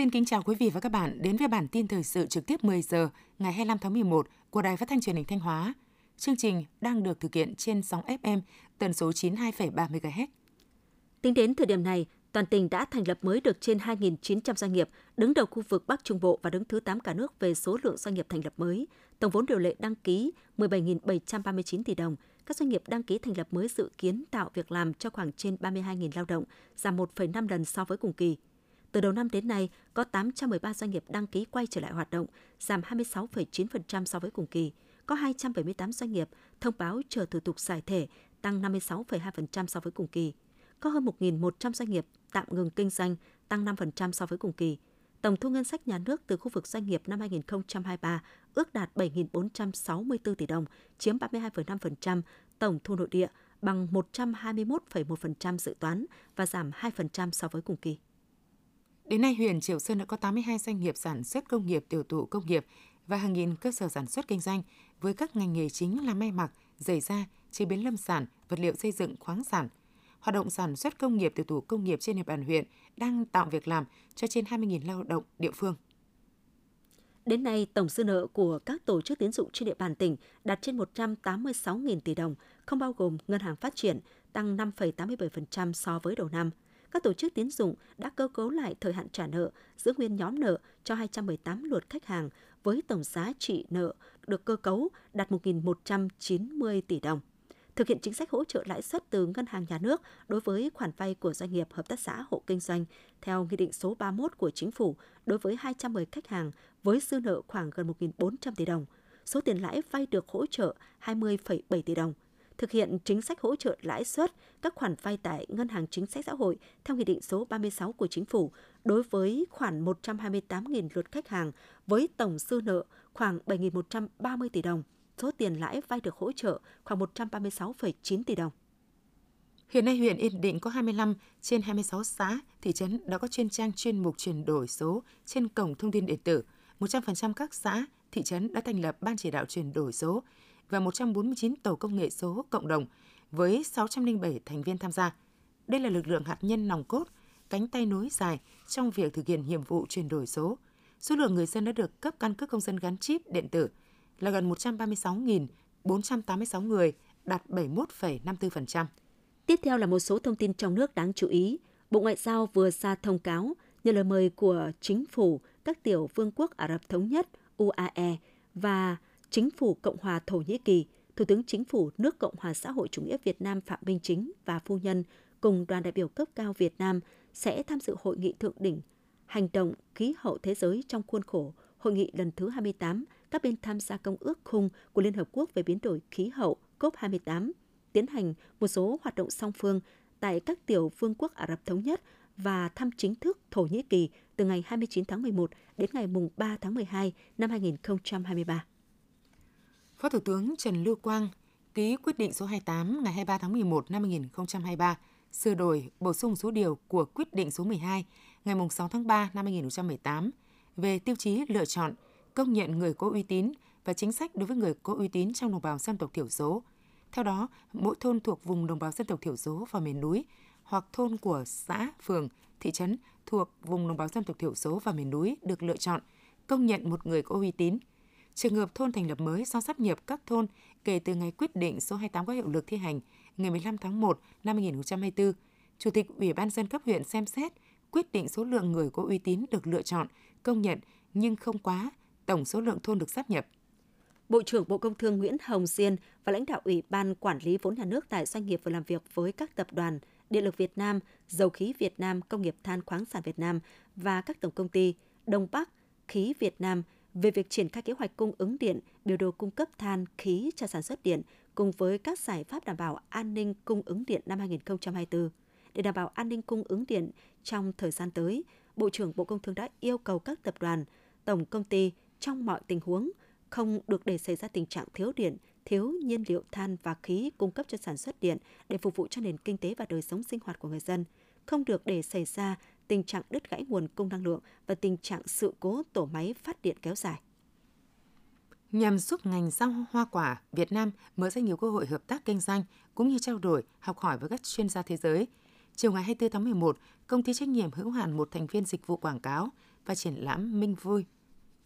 Xin kính chào quý vị và các bạn đến với bản tin thời sự trực tiếp 10 giờ ngày 25 tháng 11 của Đài Phát thanh Truyền hình Thanh Hóa. Chương trình đang được thực hiện trên sóng FM tần số 92,3 MHz. Tính đến thời điểm này, toàn tỉnh đã thành lập mới được trên 2.900 doanh nghiệp, đứng đầu khu vực Bắc Trung Bộ và đứng thứ 8 cả nước về số lượng doanh nghiệp thành lập mới. Tổng vốn điều lệ đăng ký 17.739 tỷ đồng. Các doanh nghiệp đăng ký thành lập mới dự kiến tạo việc làm cho khoảng trên 32.000 lao động, giảm 1,5 lần so với cùng kỳ. Từ đầu năm đến nay, có 813 doanh nghiệp đăng ký quay trở lại hoạt động, giảm 26,9% so với cùng kỳ. Có 278 doanh nghiệp thông báo chờ thủ tục giải thể, tăng 56,2% so với cùng kỳ. Có hơn 1.100 doanh nghiệp tạm ngừng kinh doanh, tăng 5% so với cùng kỳ. Tổng thu ngân sách nhà nước từ khu vực doanh nghiệp năm 2023 ước đạt 7.464 tỷ đồng, chiếm 32,5% tổng thu nội địa, bằng 121,1% dự toán và giảm 2% so với cùng kỳ. Đến nay, huyện Triệu Sơn đã có 82 doanh nghiệp sản xuất công nghiệp tiểu thụ công nghiệp và hàng nghìn cơ sở sản xuất kinh doanh với các ngành nghề chính là may mặc, giày da, chế biến lâm sản, vật liệu xây dựng, khoáng sản. Hoạt động sản xuất công nghiệp tiểu thủ công nghiệp trên địa bàn huyện đang tạo việc làm cho trên 20.000 lao động địa phương. Đến nay, tổng dư nợ của các tổ chức tiến dụng trên địa bàn tỉnh đạt trên 186.000 tỷ đồng, không bao gồm ngân hàng phát triển, tăng 5,87% so với đầu năm – các tổ chức tín dụng đã cơ cấu lại thời hạn trả nợ, giữ nguyên nhóm nợ cho 218 lượt khách hàng với tổng giá trị nợ được cơ cấu đạt 1.190 tỷ đồng. Thực hiện chính sách hỗ trợ lãi suất từ Ngân hàng Nhà nước đối với khoản vay của doanh nghiệp hợp tác xã hộ kinh doanh theo Nghị định số 31 của Chính phủ đối với 210 khách hàng với dư nợ khoảng gần 1.400 tỷ đồng. Số tiền lãi vay được hỗ trợ 20,7 tỷ đồng – thực hiện chính sách hỗ trợ lãi suất các khoản vay tại Ngân hàng Chính sách Xã hội theo Nghị định số 36 của Chính phủ đối với khoảng 128.000 lượt khách hàng với tổng dư nợ khoảng 7.130 tỷ đồng. Số tiền lãi vay được hỗ trợ khoảng 136,9 tỷ đồng. Hiện nay huyện Yên Định có 25 trên 26 xã, thị trấn đã có chuyên trang chuyên mục chuyển đổi số trên cổng thông tin điện tử. 100% các xã, thị trấn đã thành lập ban chỉ đạo chuyển đổi số và 149 tàu công nghệ số cộng đồng với 607 thành viên tham gia. Đây là lực lượng hạt nhân nòng cốt, cánh tay nối dài trong việc thực hiện nhiệm vụ chuyển đổi số. Số lượng người dân đã được cấp căn cước công dân gắn chip điện tử là gần 136.486 người, đạt 71,54%. Tiếp theo là một số thông tin trong nước đáng chú ý. Bộ Ngoại giao vừa ra thông cáo nhận lời mời của chính phủ các tiểu vương quốc Ả Rập Thống Nhất UAE và Chính phủ Cộng hòa Thổ Nhĩ Kỳ, Thủ tướng Chính phủ nước Cộng hòa xã hội chủ nghĩa Việt Nam Phạm Minh Chính và phu nhân cùng đoàn đại biểu cấp cao Việt Nam sẽ tham dự hội nghị thượng đỉnh hành động khí hậu thế giới trong khuôn khổ hội nghị lần thứ 28 các bên tham gia công ước khung của Liên Hợp Quốc về biến đổi khí hậu COP28, tiến hành một số hoạt động song phương tại các tiểu vương quốc Ả Rập Thống Nhất và thăm chính thức Thổ Nhĩ Kỳ từ ngày 29 tháng 11 đến ngày 3 tháng 12 năm 2023. Phó Thủ tướng Trần Lưu Quang ký quyết định số 28 ngày 23 tháng 11 năm 2023 sửa đổi bổ sung số điều của quyết định số 12 ngày 6 tháng 3 năm 2018 về tiêu chí lựa chọn, công nhận người có uy tín và chính sách đối với người có uy tín trong đồng bào dân tộc thiểu số. Theo đó, mỗi thôn thuộc vùng đồng bào dân tộc thiểu số và miền núi hoặc thôn của xã, phường, thị trấn thuộc vùng đồng bào dân tộc thiểu số và miền núi được lựa chọn, công nhận một người có uy tín – Trường hợp thôn thành lập mới do sắp nhập các thôn kể từ ngày quyết định số 28 có hiệu lực thi hành ngày 15 tháng 1 năm 2024, Chủ tịch Ủy ban dân cấp huyện xem xét quyết định số lượng người có uy tín được lựa chọn, công nhận nhưng không quá tổng số lượng thôn được sắp nhập. Bộ trưởng Bộ Công Thương Nguyễn Hồng Diên và lãnh đạo Ủy ban Quản lý vốn nhà nước tại doanh nghiệp vừa làm việc với các tập đoàn Điện lực Việt Nam, Dầu khí Việt Nam, Công nghiệp than khoáng sản Việt Nam và các tổng công ty Đông Bắc, Khí Việt Nam – về việc triển khai kế hoạch cung ứng điện, biểu đồ cung cấp than, khí cho sản xuất điện cùng với các giải pháp đảm bảo an ninh cung ứng điện năm 2024. Để đảm bảo an ninh cung ứng điện trong thời gian tới, Bộ trưởng Bộ Công Thương đã yêu cầu các tập đoàn, tổng công ty trong mọi tình huống không được để xảy ra tình trạng thiếu điện, thiếu nhiên liệu than và khí cung cấp cho sản xuất điện để phục vụ cho nền kinh tế và đời sống sinh hoạt của người dân, không được để xảy ra tình trạng đứt gãy nguồn cung năng lượng và tình trạng sự cố tổ máy phát điện kéo dài. Nhằm giúp ngành rau hoa quả Việt Nam mở ra nhiều cơ hội hợp tác kinh doanh cũng như trao đổi, học hỏi với các chuyên gia thế giới, chiều ngày 24 tháng 11, công ty trách nhiệm hữu hạn một thành viên dịch vụ quảng cáo và triển lãm Minh Vui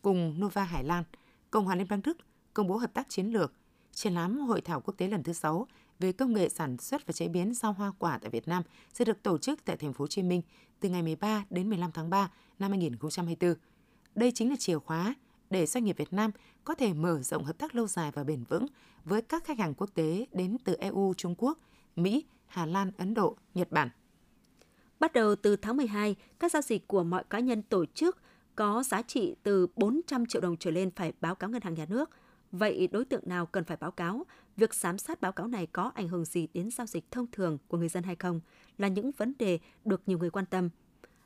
cùng Nova Hải Lan, Cộng hòa Liên bang Đức công bố hợp tác chiến lược, triển lãm hội thảo quốc tế lần thứ 6 về công nghệ sản xuất và chế biến rau hoa quả tại Việt Nam sẽ được tổ chức tại thành phố Hồ Chí Minh từ ngày 13 đến 15 tháng 3 năm 2024. Đây chính là chìa khóa để doanh nghiệp Việt Nam có thể mở rộng hợp tác lâu dài và bền vững với các khách hàng quốc tế đến từ EU, Trung Quốc, Mỹ, Hà Lan, Ấn Độ, Nhật Bản. Bắt đầu từ tháng 12, các giao dịch của mọi cá nhân tổ chức có giá trị từ 400 triệu đồng trở lên phải báo cáo ngân hàng nhà nước. Vậy đối tượng nào cần phải báo cáo? Việc giám sát báo cáo này có ảnh hưởng gì đến giao dịch thông thường của người dân hay không? Là những vấn đề được nhiều người quan tâm.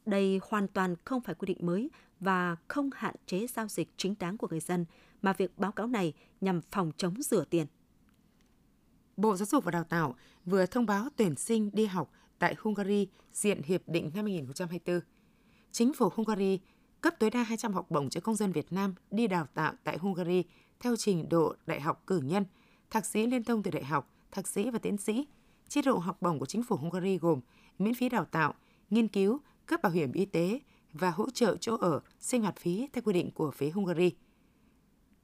Đây hoàn toàn không phải quy định mới và không hạn chế giao dịch chính đáng của người dân, mà việc báo cáo này nhằm phòng chống rửa tiền. Bộ Giáo dục và Đào tạo vừa thông báo tuyển sinh đi học tại Hungary diện hiệp định năm 2024. Chính phủ Hungary cấp tối đa 200 học bổng cho công dân Việt Nam đi đào tạo tại Hungary theo trình độ đại học cử nhân, thạc sĩ liên thông từ đại học, thạc sĩ và tiến sĩ. Chế độ học bổng của chính phủ Hungary gồm miễn phí đào tạo, nghiên cứu, cấp bảo hiểm y tế và hỗ trợ chỗ ở, sinh hoạt phí theo quy định của phía Hungary.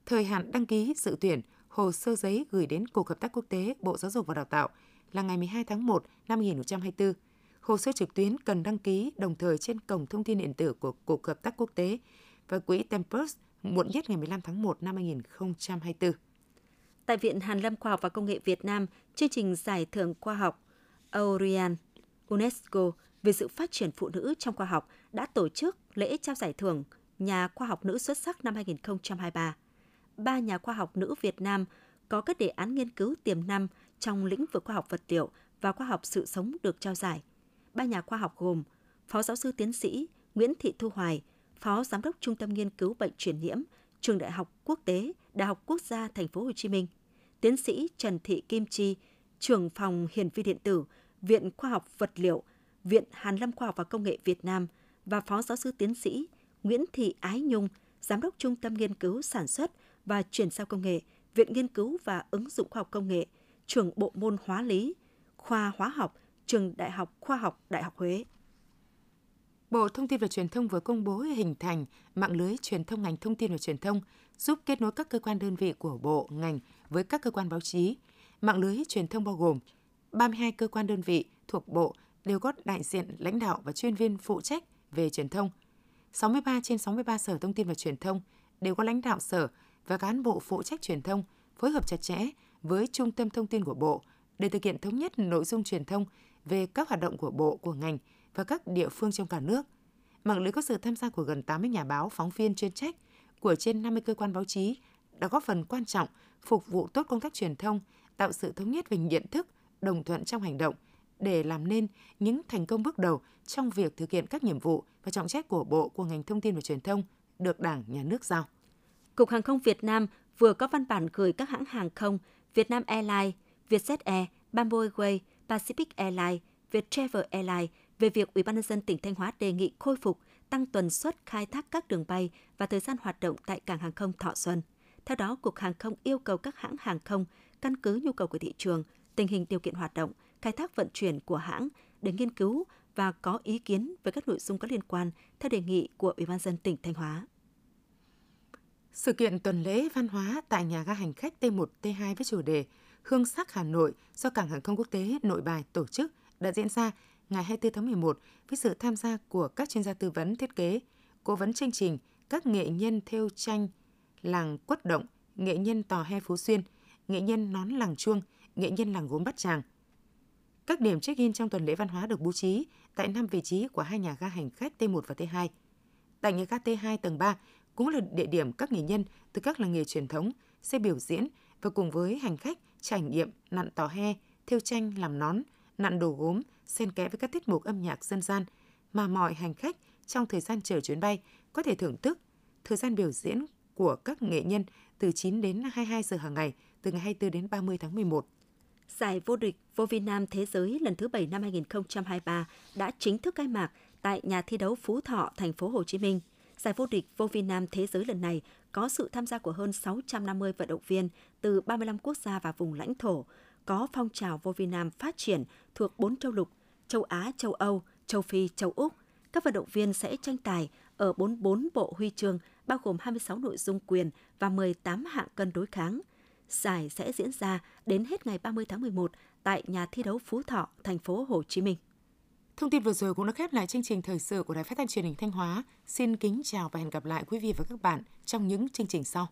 Thời hạn đăng ký dự tuyển hồ sơ giấy gửi đến Cục Hợp tác Quốc tế Bộ Giáo dục và Đào tạo là ngày 12 tháng 1 năm 2024. Hồ sơ trực tuyến cần đăng ký đồng thời trên cổng thông tin điện tử của Cục Hợp tác Quốc tế và Quỹ Tempus muộn nhất ngày 15 tháng 1 năm 2024. Tại Viện Hàn lâm Khoa học và Công nghệ Việt Nam, chương trình giải thưởng khoa học Aurian UNESCO về sự phát triển phụ nữ trong khoa học đã tổ chức lễ trao giải thưởng nhà khoa học nữ xuất sắc năm 2023. Ba nhà khoa học nữ Việt Nam có các đề án nghiên cứu tiềm năng trong lĩnh vực khoa học vật liệu và khoa học sự sống được trao giải. Ba nhà khoa học gồm Phó giáo sư tiến sĩ Nguyễn Thị Thu Hoài, Phó Giám đốc Trung tâm Nghiên cứu Bệnh truyền nhiễm, Trường Đại học Quốc tế, Đại học Quốc gia Thành phố Hồ Chí Minh, Tiến sĩ Trần Thị Kim Chi, trưởng phòng Hiển vi điện tử, Viện Khoa học Vật liệu, Viện Hàn lâm Khoa học và Công nghệ Việt Nam và Phó Giáo sư Tiến sĩ Nguyễn Thị Ái Nhung, Giám đốc Trung tâm Nghiên cứu Sản xuất và Chuyển giao Công nghệ, Viện Nghiên cứu và Ứng dụng Khoa học Công nghệ, trưởng bộ môn Hóa lý, khoa Hóa học, Trường Đại học Khoa học Đại học Huế. Bộ Thông tin và Truyền thông vừa công bố hình thành mạng lưới truyền thông ngành thông tin và truyền thông, giúp kết nối các cơ quan đơn vị của bộ, ngành với các cơ quan báo chí. Mạng lưới truyền thông bao gồm 32 cơ quan đơn vị thuộc bộ đều có đại diện lãnh đạo và chuyên viên phụ trách về truyền thông. 63 trên 63 sở thông tin và truyền thông đều có lãnh đạo sở và cán bộ phụ trách truyền thông phối hợp chặt chẽ với Trung tâm Thông tin của Bộ để thực hiện thống nhất nội dung truyền thông về các hoạt động của Bộ, của ngành và các địa phương trong cả nước. Mạng lưới có sự tham gia của gần 80 nhà báo, phóng viên chuyên trách của trên 50 cơ quan báo chí đã góp phần quan trọng phục vụ tốt công tác truyền thông, tạo sự thống nhất về nhận thức, đồng thuận trong hành động để làm nên những thành công bước đầu trong việc thực hiện các nhiệm vụ và trọng trách của Bộ của ngành thông tin và truyền thông được Đảng, Nhà nước giao. Cục Hàng không Việt Nam vừa có văn bản gửi các hãng hàng không Vietnam Airlines, Vietjet Air, Bamboo Airways, Pacific Airlines, Viettravel Airlines về việc Ủy ban nhân dân tỉnh Thanh Hóa đề nghị khôi phục tăng tuần suất khai thác các đường bay và thời gian hoạt động tại cảng hàng không Thọ Xuân. Theo đó, Cục Hàng không yêu cầu các hãng hàng không căn cứ nhu cầu của thị trường, tình hình điều kiện hoạt động, khai thác vận chuyển của hãng để nghiên cứu và có ý kiến về các nội dung có liên quan theo đề nghị của Ủy ban dân tỉnh Thanh Hóa. Sự kiện tuần lễ văn hóa tại nhà ga hành khách T1, T2 với chủ đề Hương sắc Hà Nội do Cảng hàng không quốc tế Nội Bài tổ chức đã diễn ra ngày 24 tháng 11 với sự tham gia của các chuyên gia tư vấn thiết kế, cố vấn chương trình, các nghệ nhân theo tranh làng Quất Động, nghệ nhân Tò He Phú Xuyên, nghệ nhân Nón Làng Chuông, nghệ nhân làng Gốm Bát Tràng. Các điểm check-in trong tuần lễ văn hóa được bố trí tại năm vị trí của hai nhà ga hành khách T1 và T2. Tại nhà ga T2 tầng 3 cũng là địa điểm các nghệ nhân từ các làng nghề truyền thống sẽ biểu diễn và cùng với hành khách trải nghiệm nặn tò he, thêu tranh làm nón, nặn đồ gốm, xen kẽ với các tiết mục âm nhạc dân gian mà mọi hành khách trong thời gian chờ chuyến bay có thể thưởng thức thời gian biểu diễn của các nghệ nhân từ 9 đến 22 giờ hàng ngày từ ngày 24 đến 30 tháng 11. Giải vô địch vô vi nam thế giới lần thứ 7 năm 2023 đã chính thức khai mạc tại nhà thi đấu Phú Thọ, thành phố Hồ Chí Minh. Giải vô địch vô vi nam thế giới lần này có sự tham gia của hơn 650 vận động viên từ 35 quốc gia và vùng lãnh thổ, có phong trào vô vi nam phát triển thuộc bốn châu lục, châu Á, châu Âu, châu Phi, châu Úc. Các vận động viên sẽ tranh tài ở 44 bộ huy chương, bao gồm 26 nội dung quyền và 18 hạng cân đối kháng. Giải sẽ diễn ra đến hết ngày 30 tháng 11 tại nhà thi đấu Phú Thọ, thành phố Hồ Chí Minh. Thông tin vừa rồi cũng đã khép lại chương trình thời sự của Đài Phát thanh Truyền hình Thanh Hóa. Xin kính chào và hẹn gặp lại quý vị và các bạn trong những chương trình sau.